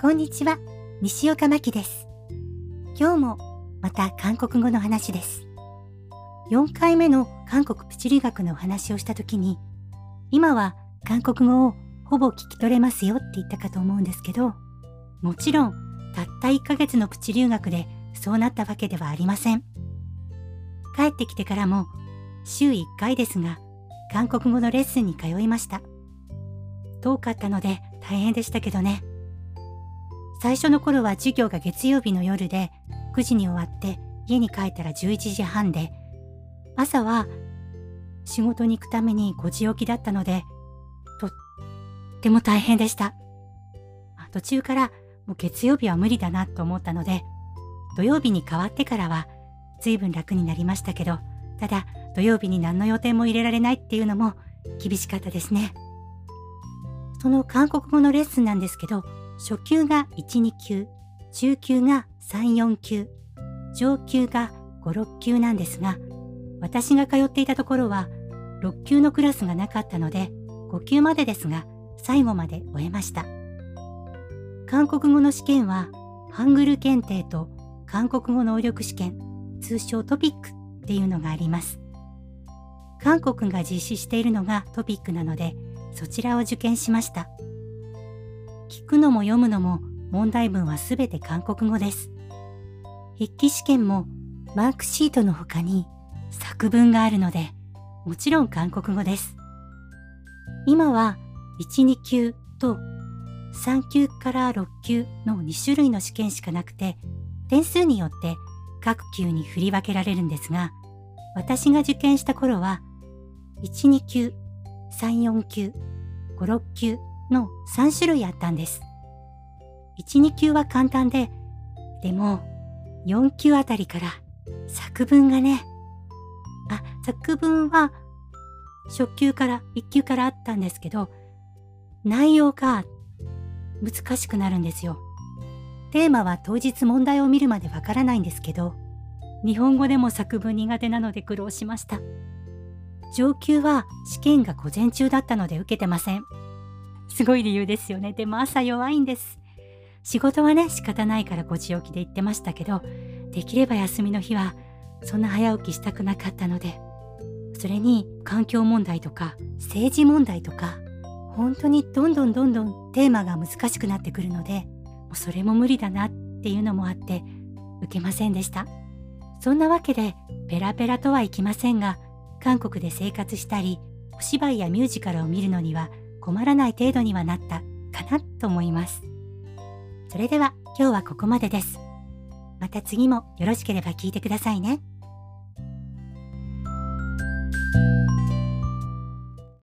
こんにちは、西岡真希です。今日もまた韓国語の話です。4回目の韓国プチ留学のお話をしたときに、今は韓国語をほぼ聞き取れますよって言ったかと思うんですけど、もちろんたった1ヶ月のプチ留学でそうなったわけではありません。帰ってきてからも週1回ですが、韓国語のレッスンに通いました。遠かったので大変でしたけどね。最初の頃は授業が月曜日の夜で9時に終わって家に帰ったら11時半で朝は仕事に行くために5時起きだったのでとっても大変でした。途中からもう月曜日は無理だなと思ったので土曜日に変わってからは随分楽になりましたけどただ土曜日に何の予定も入れられないっていうのも厳しかったですね。その韓国語のレッスンなんですけど初級が1、2級、中級が3、4級、上級が5、6級なんですが、私が通っていたところは6級のクラスがなかったので、5級までですが、最後まで終えました。韓国語の試験は、ハングル検定と韓国語能力試験、通称トピックっていうのがあります。韓国が実施しているのがトピックなので、そちらを受験しました。聞くのも読むのも問題文はすべて韓国語です。筆記試験もマークシートの他に作文があるので、もちろん韓国語です。今は1、2級と3級から6級の2種類の試験しかなくて、点数によって各級に振り分けられるんですが、私が受験した頃は、1、2級、3、4級、5、6級の3種類あったんです。1、2級は簡単で、でも4級あたりから作文がね、あ、作文は初級から1級からあったんですけど、内容が難しくなるんですよ。テーマは当日問題を見るまでわからないんですけど、日本語でも作文苦手なので苦労しました。上級は試験が午前中だったので受けてません。すごい理由ですよね。でも朝弱いんです。仕事はね、仕方ないから5時起きで行ってましたけど、できれば休みの日はそんな早起きしたくなかったので、それに環境問題とか政治問題とか、本当にどんどんどんどんテーマが難しくなってくるので、もうそれも無理だなっていうのもあって、受けませんでした。そんなわけで、ペラペラとはいきませんが、韓国で生活したり、お芝居やミュージカルを見るのには困らない程度にはなったかなと思います。それでは今日はここまでです。また次もよろしければ聞いてくださいね。